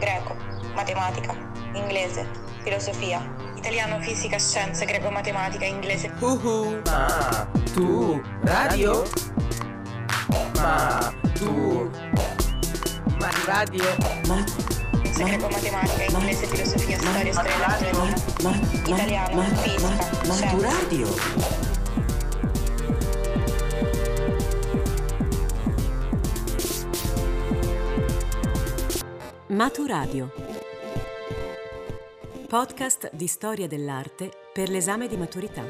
greco, matematica, inglese, filosofia, italiano, fisica, scienze, greco, matematica, inglese. Uhu. Ma tu radio? Ma tu ma radio? Ma Scienze, greco, matematica, inglese, filosofia, storia, storia, letteratura, italiano, fisica, Ma tu scienze. radio? Maturadio. Podcast di storia dell'arte per l'esame di maturità.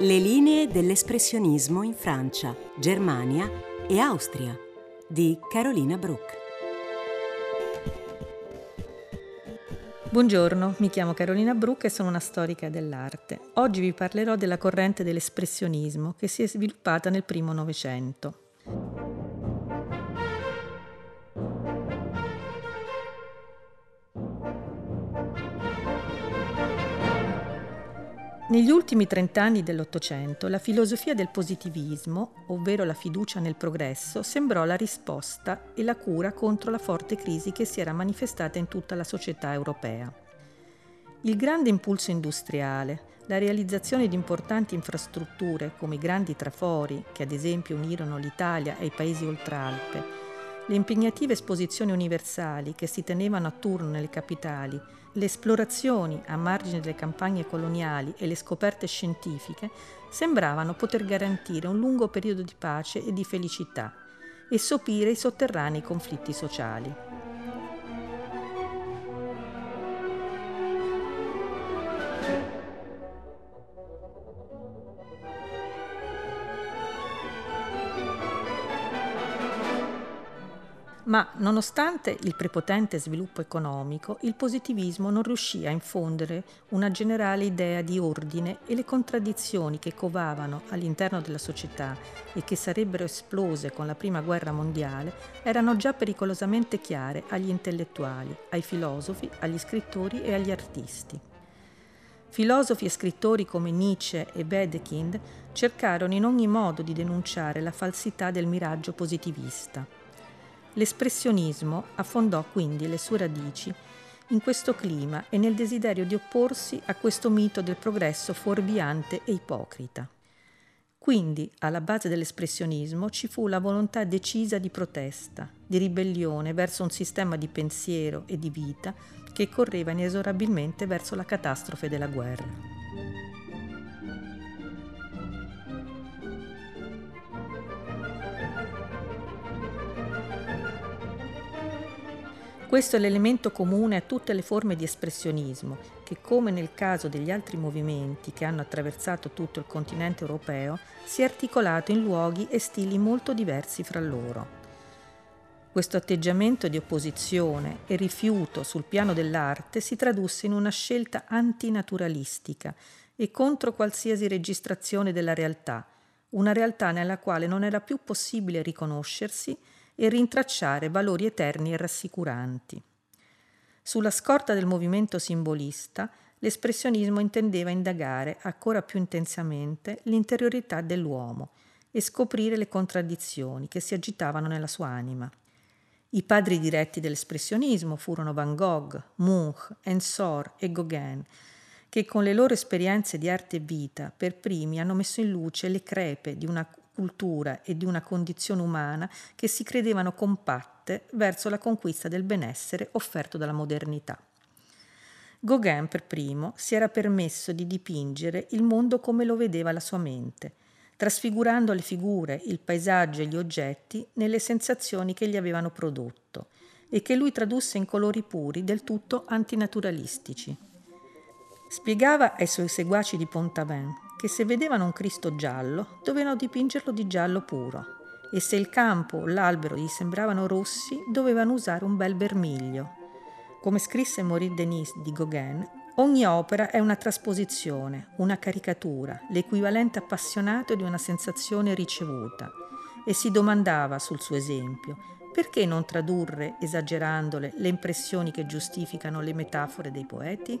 Le linee dell'espressionismo in Francia, Germania e Austria di Carolina Bruck. Buongiorno, mi chiamo Carolina Bruck e sono una storica dell'arte. Oggi vi parlerò della corrente dell'espressionismo che si è sviluppata nel primo Novecento. Negli ultimi trent'anni dell'Ottocento la filosofia del positivismo, ovvero la fiducia nel progresso, sembrò la risposta e la cura contro la forte crisi che si era manifestata in tutta la società europea. Il grande impulso industriale, la realizzazione di importanti infrastrutture come i grandi trafori che ad esempio unirono l'Italia ai paesi oltralpe, le impegnative esposizioni universali che si tenevano a turno nelle capitali, le esplorazioni a margine delle campagne coloniali e le scoperte scientifiche sembravano poter garantire un lungo periodo di pace e di felicità e sopire i sotterranei conflitti sociali. Ma nonostante il prepotente sviluppo economico, il positivismo non riuscì a infondere una generale idea di ordine e le contraddizioni che covavano all'interno della società e che sarebbero esplose con la Prima Guerra Mondiale erano già pericolosamente chiare agli intellettuali, ai filosofi, agli scrittori e agli artisti. Filosofi e scrittori come Nietzsche e Wedekind cercarono in ogni modo di denunciare la falsità del miraggio positivista. L'espressionismo affondò quindi le sue radici in questo clima e nel desiderio di opporsi a questo mito del progresso fuorviante e ipocrita. Quindi, alla base dell'espressionismo ci fu la volontà decisa di protesta, di ribellione verso un sistema di pensiero e di vita che correva inesorabilmente verso la catastrofe della guerra. Questo è l'elemento comune a tutte le forme di espressionismo, che come nel caso degli altri movimenti che hanno attraversato tutto il continente europeo, si è articolato in luoghi e stili molto diversi fra loro. Questo atteggiamento di opposizione e rifiuto sul piano dell'arte si tradusse in una scelta antinaturalistica e contro qualsiasi registrazione della realtà, una realtà nella quale non era più possibile riconoscersi e rintracciare valori eterni e rassicuranti. Sulla scorta del movimento simbolista, l'espressionismo intendeva indagare ancora più intensamente l'interiorità dell'uomo e scoprire le contraddizioni che si agitavano nella sua anima. I padri diretti dell'espressionismo furono Van Gogh, Munch, Ensor e Gauguin, che con le loro esperienze di arte e vita per primi hanno messo in luce le crepe di una cultura e di una condizione umana che si credevano compatte verso la conquista del benessere offerto dalla modernità. Gauguin per primo si era permesso di dipingere il mondo come lo vedeva la sua mente, trasfigurando le figure, il paesaggio e gli oggetti nelle sensazioni che gli avevano prodotto e che lui tradusse in colori puri del tutto antinaturalistici. Spiegava ai suoi seguaci di Pont-Aven che se vedevano un Cristo giallo dovevano dipingerlo di giallo puro e se il campo o l'albero gli sembravano rossi dovevano usare un bel vermiglio. Come scrisse Maurice Denis di Gauguin, ogni opera è una trasposizione, una caricatura, l'equivalente appassionato di una sensazione ricevuta e si domandava sul suo esempio perché non tradurre, esagerandole, le impressioni che giustificano le metafore dei poeti?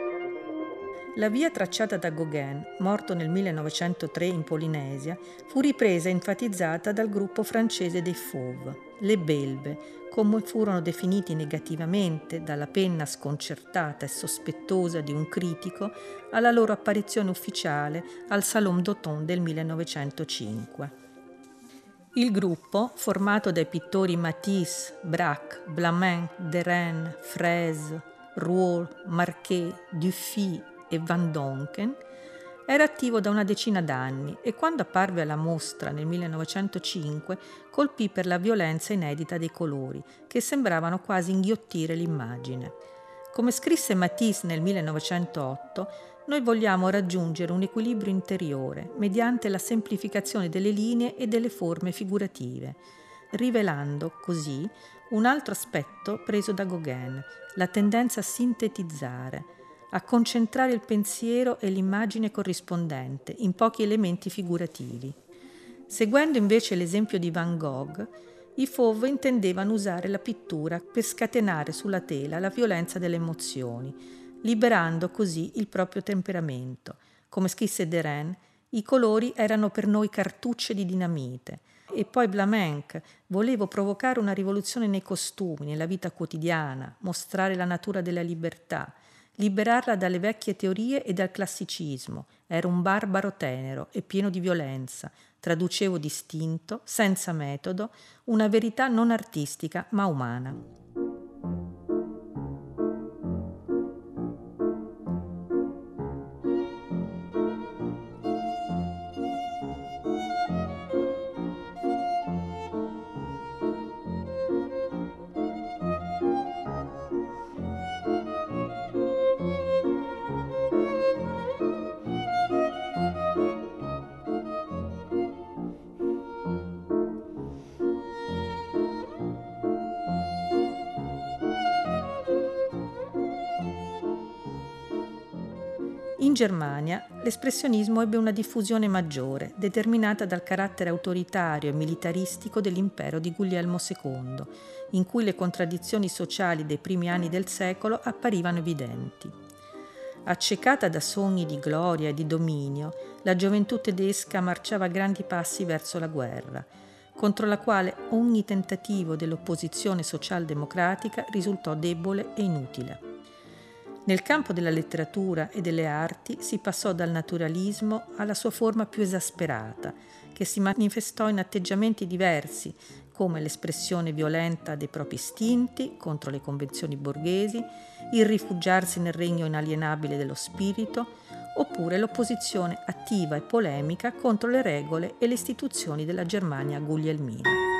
La via tracciata da Gauguin, morto nel 1903 in Polinesia, fu ripresa e enfatizzata dal gruppo francese dei Fauves, le Belve, come furono definiti negativamente dalla penna sconcertata e sospettosa di un critico alla loro apparizione ufficiale al Salon d'Automne del 1905. Il gruppo, formato dai pittori Matisse, Braque, Blamin, Derain, Fraise, Rouault, Marquet, Dufy e Van Donken, era attivo da una decina d'anni e quando apparve alla mostra nel 1905 colpì per la violenza inedita dei colori, che sembravano quasi inghiottire l'immagine. Come scrisse Matisse nel 1908, noi vogliamo raggiungere un equilibrio interiore mediante la semplificazione delle linee e delle forme figurative, rivelando così un altro aspetto preso da Gauguin, la tendenza a sintetizzare, a concentrare il pensiero e l'immagine corrispondente in pochi elementi figurativi. Seguendo invece l'esempio di Van Gogh, i Fauve intendevano usare la pittura per scatenare sulla tela la violenza delle emozioni, liberando così il proprio temperamento. Come scrisse Derain, i colori erano per noi cartucce di dinamite. E poi Blamenc, volevo provocare una rivoluzione nei costumi, nella vita quotidiana, mostrare la natura della libertà, liberarla dalle vecchie teorie e dal classicismo. Ero un barbaro tenero e pieno di violenza. Traducevo distinto, senza metodo, una verità non artistica ma umana. In Germania l'espressionismo ebbe una diffusione maggiore, determinata dal carattere autoritario e militaristico dell'impero di Guglielmo II, in cui le contraddizioni sociali dei primi anni del secolo apparivano evidenti. Accecata da sogni di gloria e di dominio, la gioventù tedesca marciava a grandi passi verso la guerra, contro la quale ogni tentativo dell'opposizione socialdemocratica risultò debole e inutile. Nel campo della letteratura e delle arti si passò dal naturalismo alla sua forma più esasperata, che si manifestò in atteggiamenti diversi, come l'espressione violenta dei propri istinti contro le convenzioni borghesi, il rifugiarsi nel regno inalienabile dello spirito, oppure l'opposizione attiva e polemica contro le regole e le istituzioni della Germania guglielmina.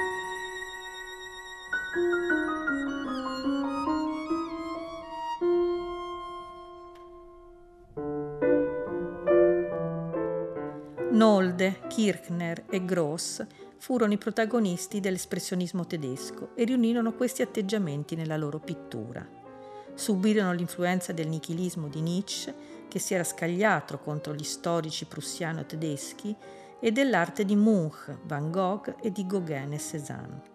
Kirchner e Gross furono i protagonisti dell'espressionismo tedesco e riunirono questi atteggiamenti nella loro pittura. Subirono l'influenza del nichilismo di Nietzsche, che si era scagliato contro gli storici prussiano-tedeschi, e dell'arte di Munch, Van Gogh e di Gauguin e Cézanne.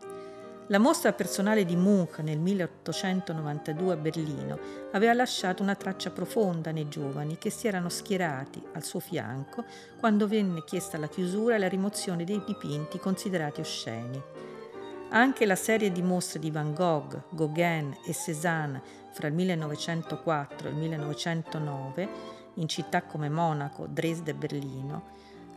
La mostra personale di Munch nel 1892 a Berlino aveva lasciato una traccia profonda nei giovani che si erano schierati al suo fianco quando venne chiesta la chiusura e la rimozione dei dipinti considerati osceni. Anche la serie di mostre di Van Gogh, Gauguin e Cézanne fra il 1904 e il 1909 in città come Monaco, Dresda e Berlino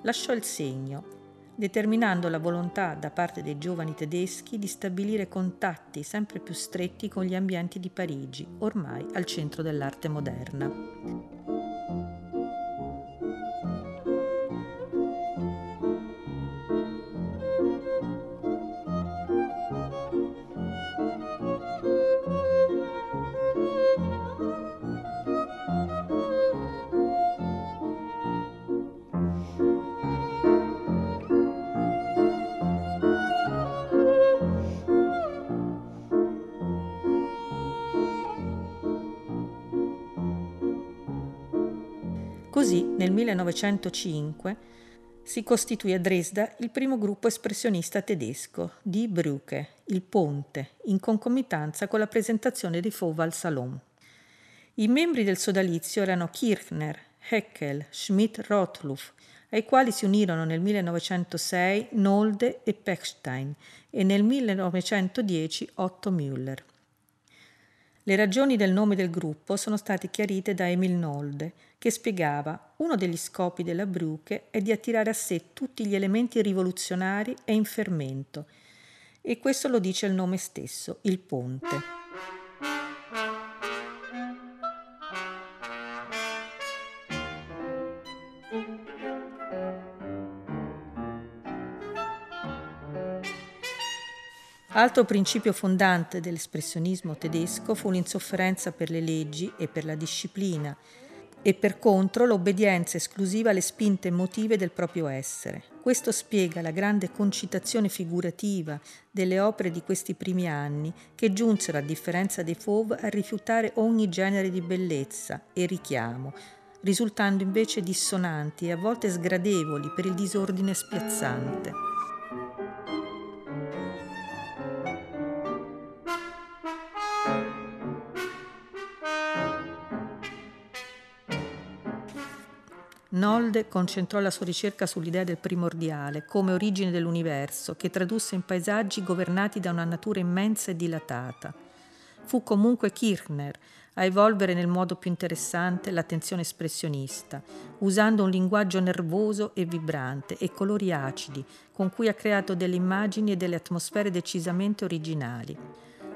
lasciò il segno determinando la volontà da parte dei giovani tedeschi di stabilire contatti sempre più stretti con gli ambienti di Parigi, ormai al centro dell'arte moderna. Così nel 1905 si costituì a Dresda il primo gruppo espressionista tedesco, Die Brücke, il ponte, in concomitanza con la presentazione di Fauve al Salon. I membri del sodalizio erano Kirchner, Heckel, Schmidt-Rottluff, ai quali si unirono nel 1906 Nolde e Pechstein e nel 1910 Otto Müller. Le ragioni del nome del gruppo sono state chiarite da Emil Nolde, che spiegava uno degli scopi della Brücke è di attirare a sé tutti gli elementi rivoluzionari e in fermento, e questo lo dice il nome stesso, il ponte. Altro principio fondante dell'espressionismo tedesco fu l'insofferenza per le leggi e per la disciplina e per contro l'obbedienza esclusiva alle spinte emotive del proprio essere. Questo spiega la grande concitazione figurativa delle opere di questi primi anni che giunsero, a differenza dei Fauve, a rifiutare ogni genere di bellezza e richiamo, risultando invece dissonanti e a volte sgradevoli per il disordine spiazzante. Nolde concentrò la sua ricerca sull'idea del primordiale come origine dell'universo, che tradusse in paesaggi governati da una natura immensa e dilatata. Fu comunque Kirchner a evolvere nel modo più interessante l'attenzione espressionista, usando un linguaggio nervoso e vibrante e colori acidi, con cui ha creato delle immagini e delle atmosfere decisamente originali.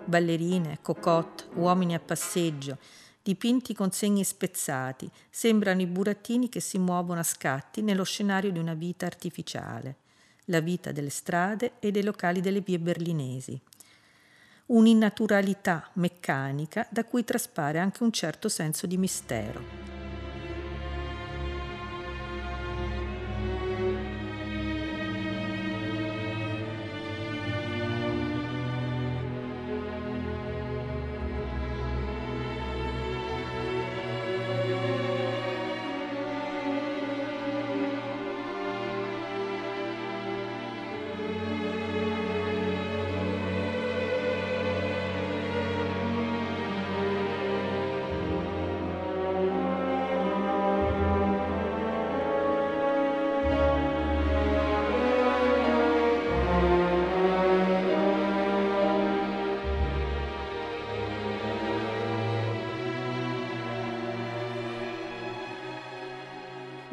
Ballerine, cocotte, uomini a passeggio, dipinti con segni spezzati, sembrano i burattini che si muovono a scatti nello scenario di una vita artificiale, la vita delle strade e dei locali delle vie berlinesi. Un'innaturalità meccanica da cui traspare anche un certo senso di mistero.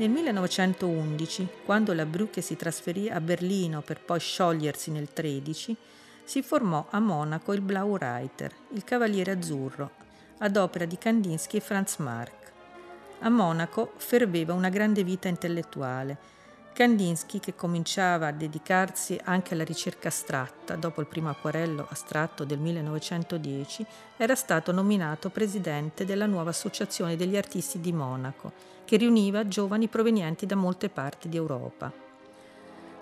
Nel 1911, quando la Brücke si trasferì a Berlino per poi sciogliersi nel 13, si formò a Monaco il Blau Reiter, il Cavaliere Azzurro, ad opera di Kandinsky e Franz Marc. A Monaco ferveva una grande vita intellettuale. Kandinsky, che cominciava a dedicarsi anche alla ricerca astratta dopo il primo acquarello astratto del 1910, era stato nominato presidente della nuova Associazione degli Artisti di Monaco che riuniva giovani provenienti da molte parti di Europa.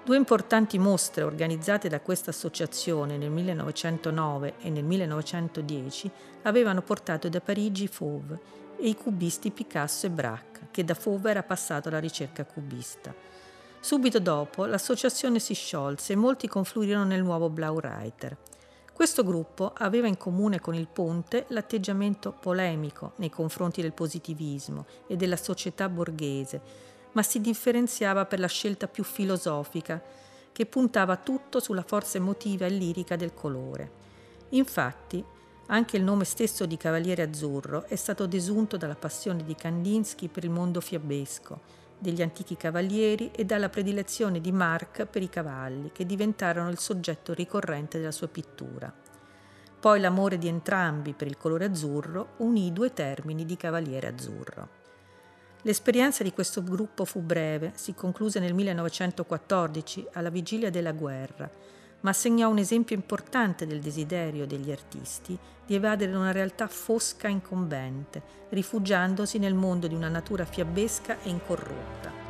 Due importanti mostre organizzate da questa associazione nel 1909 e nel 1910 avevano portato da Parigi Fauve e i cubisti Picasso e Braque, che da Fauve era passato alla ricerca cubista. Subito dopo l'associazione si sciolse e molti confluirono nel nuovo Blau Reiter. Questo gruppo aveva in comune con il Ponte l'atteggiamento polemico nei confronti del positivismo e della società borghese, ma si differenziava per la scelta più filosofica, che puntava tutto sulla forza emotiva e lirica del colore. Infatti, anche il nome stesso di Cavaliere Azzurro è stato desunto dalla passione di Kandinsky per il mondo fiabesco, degli antichi cavalieri e dalla predilezione di Marc per i cavalli, che diventarono il soggetto ricorrente della sua pittura. Poi l'amore di entrambi per il colore azzurro unì i due termini di cavaliere azzurro. L'esperienza di questo gruppo fu breve, si concluse nel 1914, alla vigilia della guerra, ma segnò un esempio importante del desiderio degli artisti di evadere una realtà fosca e incombente, rifugiandosi nel mondo di una natura fiabesca e incorrotta.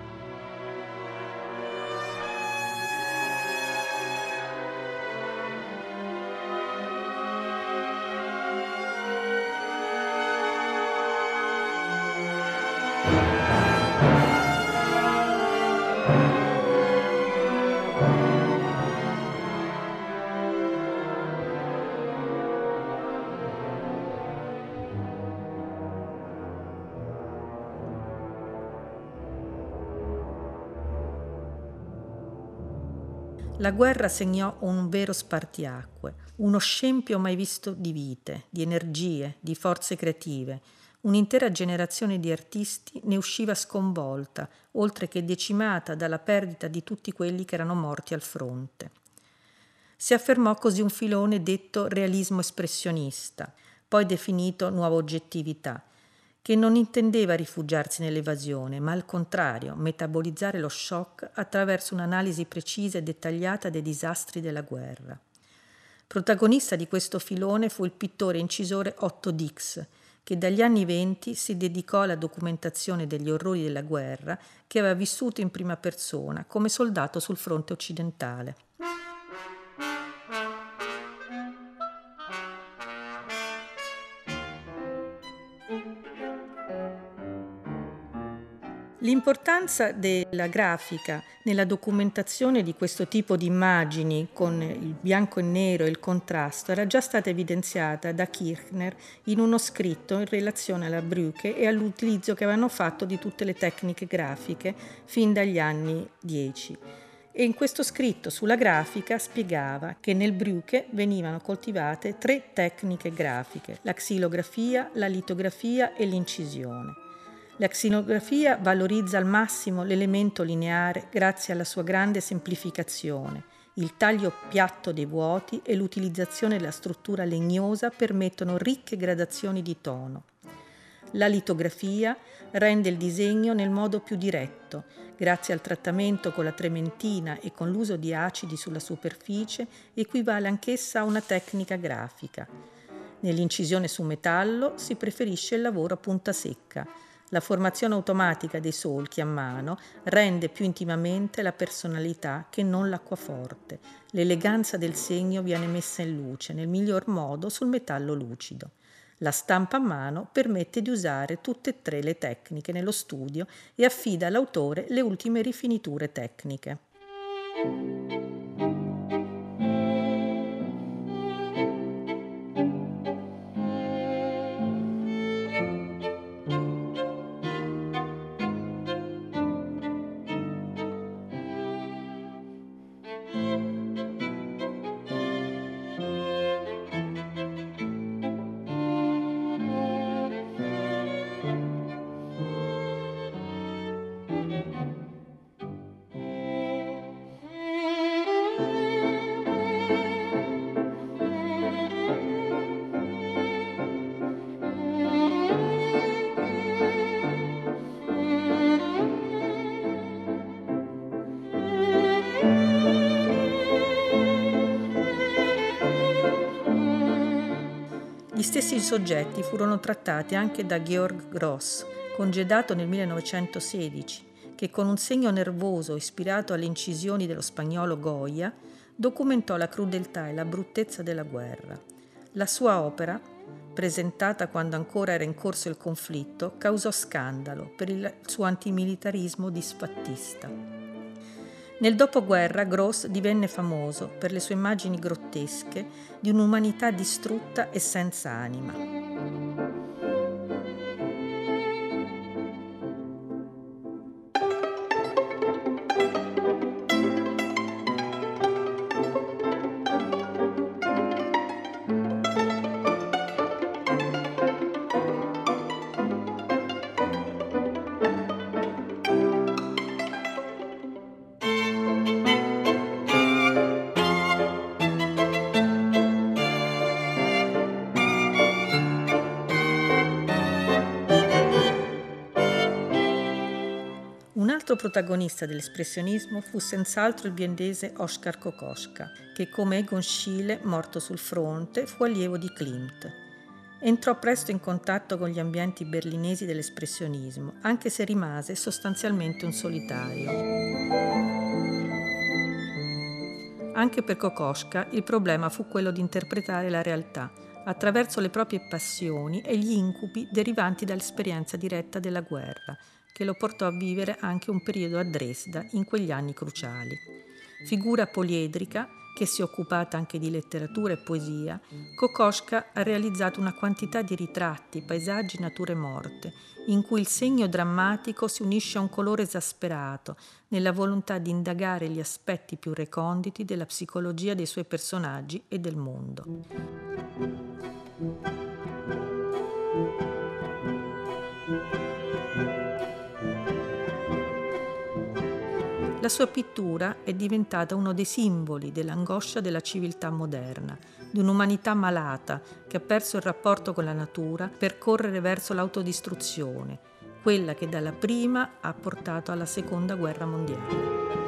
La guerra segnò un vero spartiacque, uno scempio mai visto di vite, di energie, di forze creative. Un'intera generazione di artisti ne usciva sconvolta, oltre che decimata dalla perdita di tutti quelli che erano morti al fronte. Si affermò così un filone detto realismo espressionista, poi definito nuova oggettività, che non intendeva rifugiarsi nell'evasione, ma al contrario metabolizzare lo shock attraverso un'analisi precisa e dettagliata dei disastri della guerra. Protagonista di questo filone fu il pittore e incisore Otto Dix, che dagli anni venti si dedicò alla documentazione degli orrori della guerra che aveva vissuto in prima persona come soldato sul fronte occidentale. L'importanza della grafica nella documentazione di questo tipo di immagini con il bianco e nero e il contrasto era già stata evidenziata da Kirchner in uno scritto in relazione alla Brücke e all'utilizzo che avevano fatto di tutte le tecniche grafiche fin dagli anni 10 e in questo scritto sulla grafica spiegava che nel Brücke venivano coltivate tre tecniche grafiche, la xilografia, la litografia e l'incisione. La xilografia valorizza al massimo l'elemento lineare grazie alla sua grande semplificazione. Il taglio piatto dei vuoti e l'utilizzazione della struttura legnosa permettono ricche gradazioni di tono. La litografia rende il disegno nel modo più diretto, grazie al trattamento con la trementina e con l'uso di acidi sulla superficie, equivale anch'essa a una tecnica grafica. Nell'incisione su metallo si preferisce il lavoro a punta secca, la formazione automatica dei solchi a mano rende più intimamente la personalità che non l'acquaforte. L'eleganza del segno viene messa in luce nel miglior modo sul metallo lucido. La stampa a mano permette di usare tutte e tre le tecniche nello studio e affida all'autore le ultime rifiniture tecniche. Stessi soggetti furono trattati anche da Georg Gross, congedato nel 1916, che con un segno nervoso ispirato alle incisioni dello spagnolo Goya documentò la crudeltà e la bruttezza della guerra. La sua opera, presentata quando ancora era in corso il conflitto, causò scandalo per il suo antimilitarismo disfattista. Nel dopoguerra Gross divenne famoso per le sue immagini grottesche di un'umanità distrutta e senza anima. Protagonista dell'espressionismo fu senz'altro il biendese Oskar Kokoschka, che come Egon Schiele, morto sul fronte, fu allievo di Klimt. Entrò presto in contatto con gli ambienti berlinesi dell'espressionismo, anche se rimase sostanzialmente un solitario. Anche per Kokoschka il problema fu quello di interpretare la realtà attraverso le proprie passioni e gli incubi derivanti dall'esperienza diretta della guerra, che lo portò a vivere anche un periodo a Dresda in quegli anni cruciali. Figura poliedrica che si è occupata anche di letteratura e poesia, Kokoschka ha realizzato una quantità di ritratti, paesaggi, nature morte, in cui il segno drammatico si unisce a un colore esasperato, nella volontà di indagare gli aspetti più reconditi della psicologia dei suoi personaggi e del mondo. La sua pittura è diventata uno dei simboli dell'angoscia della civiltà moderna, di un'umanità malata che ha perso il rapporto con la natura per correre verso l'autodistruzione, quella che dalla prima ha portato alla seconda guerra mondiale.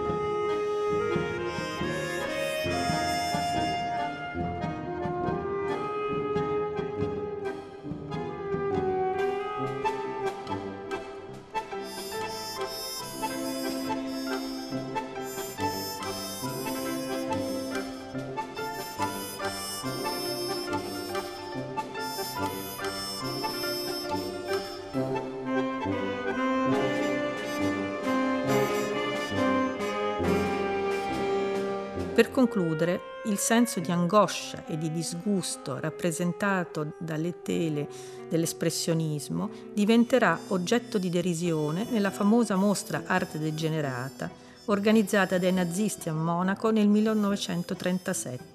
Per concludere, il senso di angoscia e di disgusto rappresentato dalle tele dell'espressionismo diventerà oggetto di derisione nella famosa mostra Arte degenerata organizzata dai nazisti a Monaco nel 1937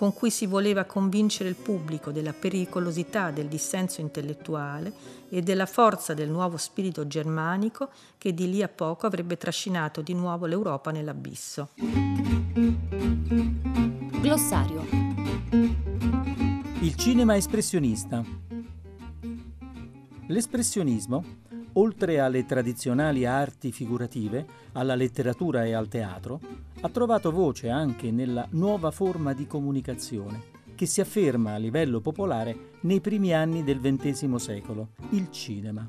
con cui si voleva convincere il pubblico della pericolosità del dissenso intellettuale e della forza del nuovo spirito germanico che di lì a poco avrebbe trascinato di nuovo l'Europa nell'abisso. Glossario. Il cinema espressionista. L'espressionismo, oltre alle tradizionali arti figurative, alla letteratura e al teatro, ha trovato voce anche nella nuova forma di comunicazione che si afferma a livello popolare nei primi anni del XX secolo, il cinema.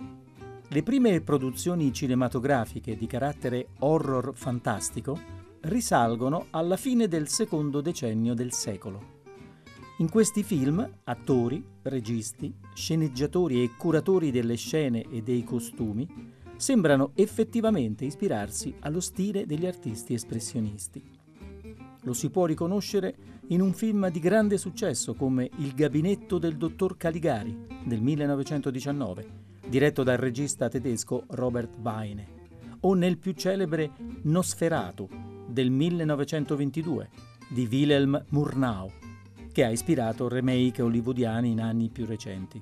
Le prime produzioni cinematografiche di carattere horror fantastico risalgono alla fine del secondo decennio del secolo. In questi film, attori, registi, sceneggiatori e curatori delle scene e dei costumi sembrano effettivamente ispirarsi allo stile degli artisti espressionisti. Lo si può riconoscere in un film di grande successo come Il gabinetto del dottor Caligari del 1919, diretto dal regista tedesco Robert Weine, o nel più celebre Nosferatu del 1922 di Wilhelm Murnau, che ha ispirato remake hollywoodiani in anni più recenti.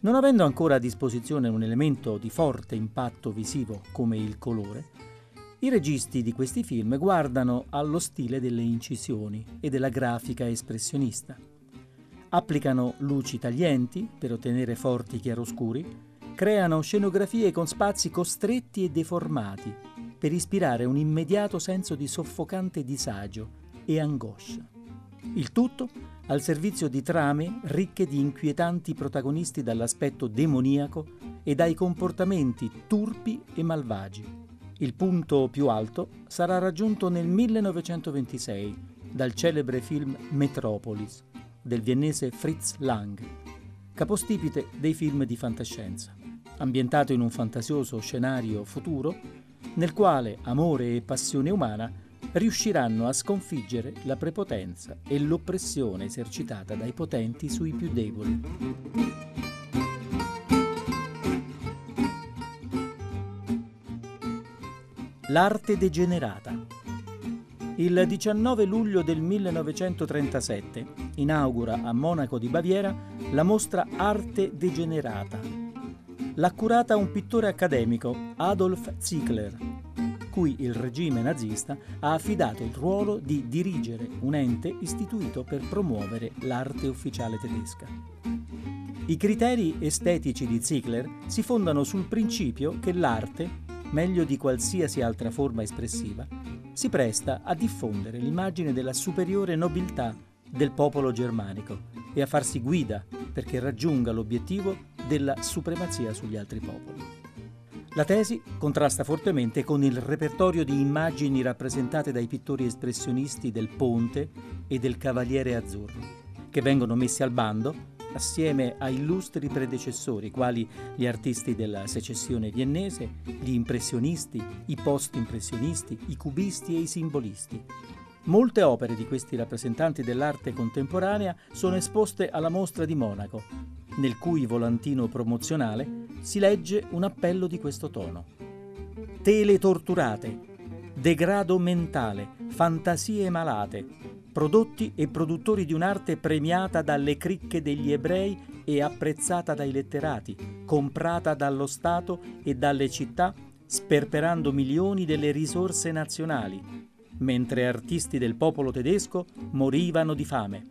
Non avendo ancora a disposizione un elemento di forte impatto visivo come il colore, i registi di questi film guardano allo stile delle incisioni e della grafica espressionista. Applicano luci taglienti per ottenere forti chiaroscuri, creano scenografie con spazi costretti e deformati per ispirare un immediato senso di soffocante disagio e angoscia. Il tutto al servizio di trame ricche di inquietanti protagonisti dall'aspetto demoniaco e dai comportamenti turpi e malvagi. Il punto più alto sarà raggiunto nel 1926 dal celebre film Metropolis del viennese Fritz Lang, capostipite dei film di fantascienza, ambientato in un fantasioso scenario futuro nel quale amore e passione umana riusciranno a sconfiggere la prepotenza e l'oppressione esercitata dai potenti sui più deboli. L'arte degenerata. Il 19 luglio del 1937 inaugura a Monaco di Baviera la mostra Arte degenerata. L'ha curata un pittore accademico, Adolf Ziegler, cui il regime nazista ha affidato il ruolo di dirigere un ente istituito per promuovere l'arte ufficiale tedesca. I criteri estetici di Ziegler si fondano sul principio che l'arte, meglio di qualsiasi altra forma espressiva, si presta a diffondere l'immagine della superiore nobiltà del popolo germanico e a farsi guida perché raggiunga l'obiettivo della supremazia sugli altri popoli. La tesi contrasta fortemente con il repertorio di immagini rappresentate dai pittori espressionisti del Ponte e del Cavaliere Azzurro, che vengono messi al bando assieme a illustri predecessori quali gli artisti della secessione viennese, gli impressionisti, i post-impressionisti, i cubisti e i simbolisti, Molte opere di questi rappresentanti dell'arte contemporanea sono esposte alla mostra di Monaco, nel cui volantino promozionale si legge un appello di questo tono. Tele torturate, degrado mentale, fantasie malate, prodotti e produttori di un'arte premiata dalle cricche degli ebrei e apprezzata dai letterati, comprata dallo Stato e dalle città, sperperando milioni delle risorse nazionali, mentre artisti del popolo tedesco morivano di fame.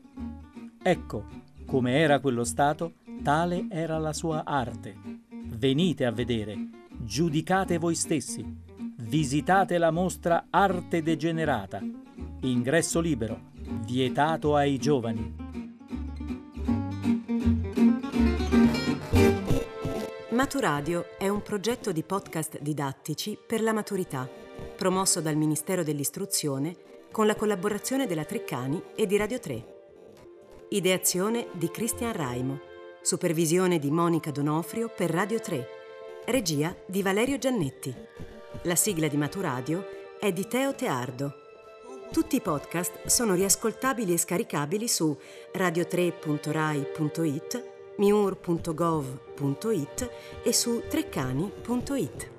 Ecco, come era quello Stato, tale era la sua arte. Venite a vedere, giudicate voi stessi, visitate la mostra Arte Degenerata. Ingresso libero, vietato ai giovani. Maturadio è un progetto di podcast didattici per la maturità promosso dal Ministero dell'Istruzione con la collaborazione della Treccani e di Radio 3. Ideazione di Cristian Raimo. Supervisione di Monica Donofrio per Radio 3. Regia di Valerio Giannetti. La sigla di Maturadio è di Teo Teardo. Tutti i podcast sono riascoltabili e scaricabili su radio3.rai.it, miur.gov.it e su treccani.it.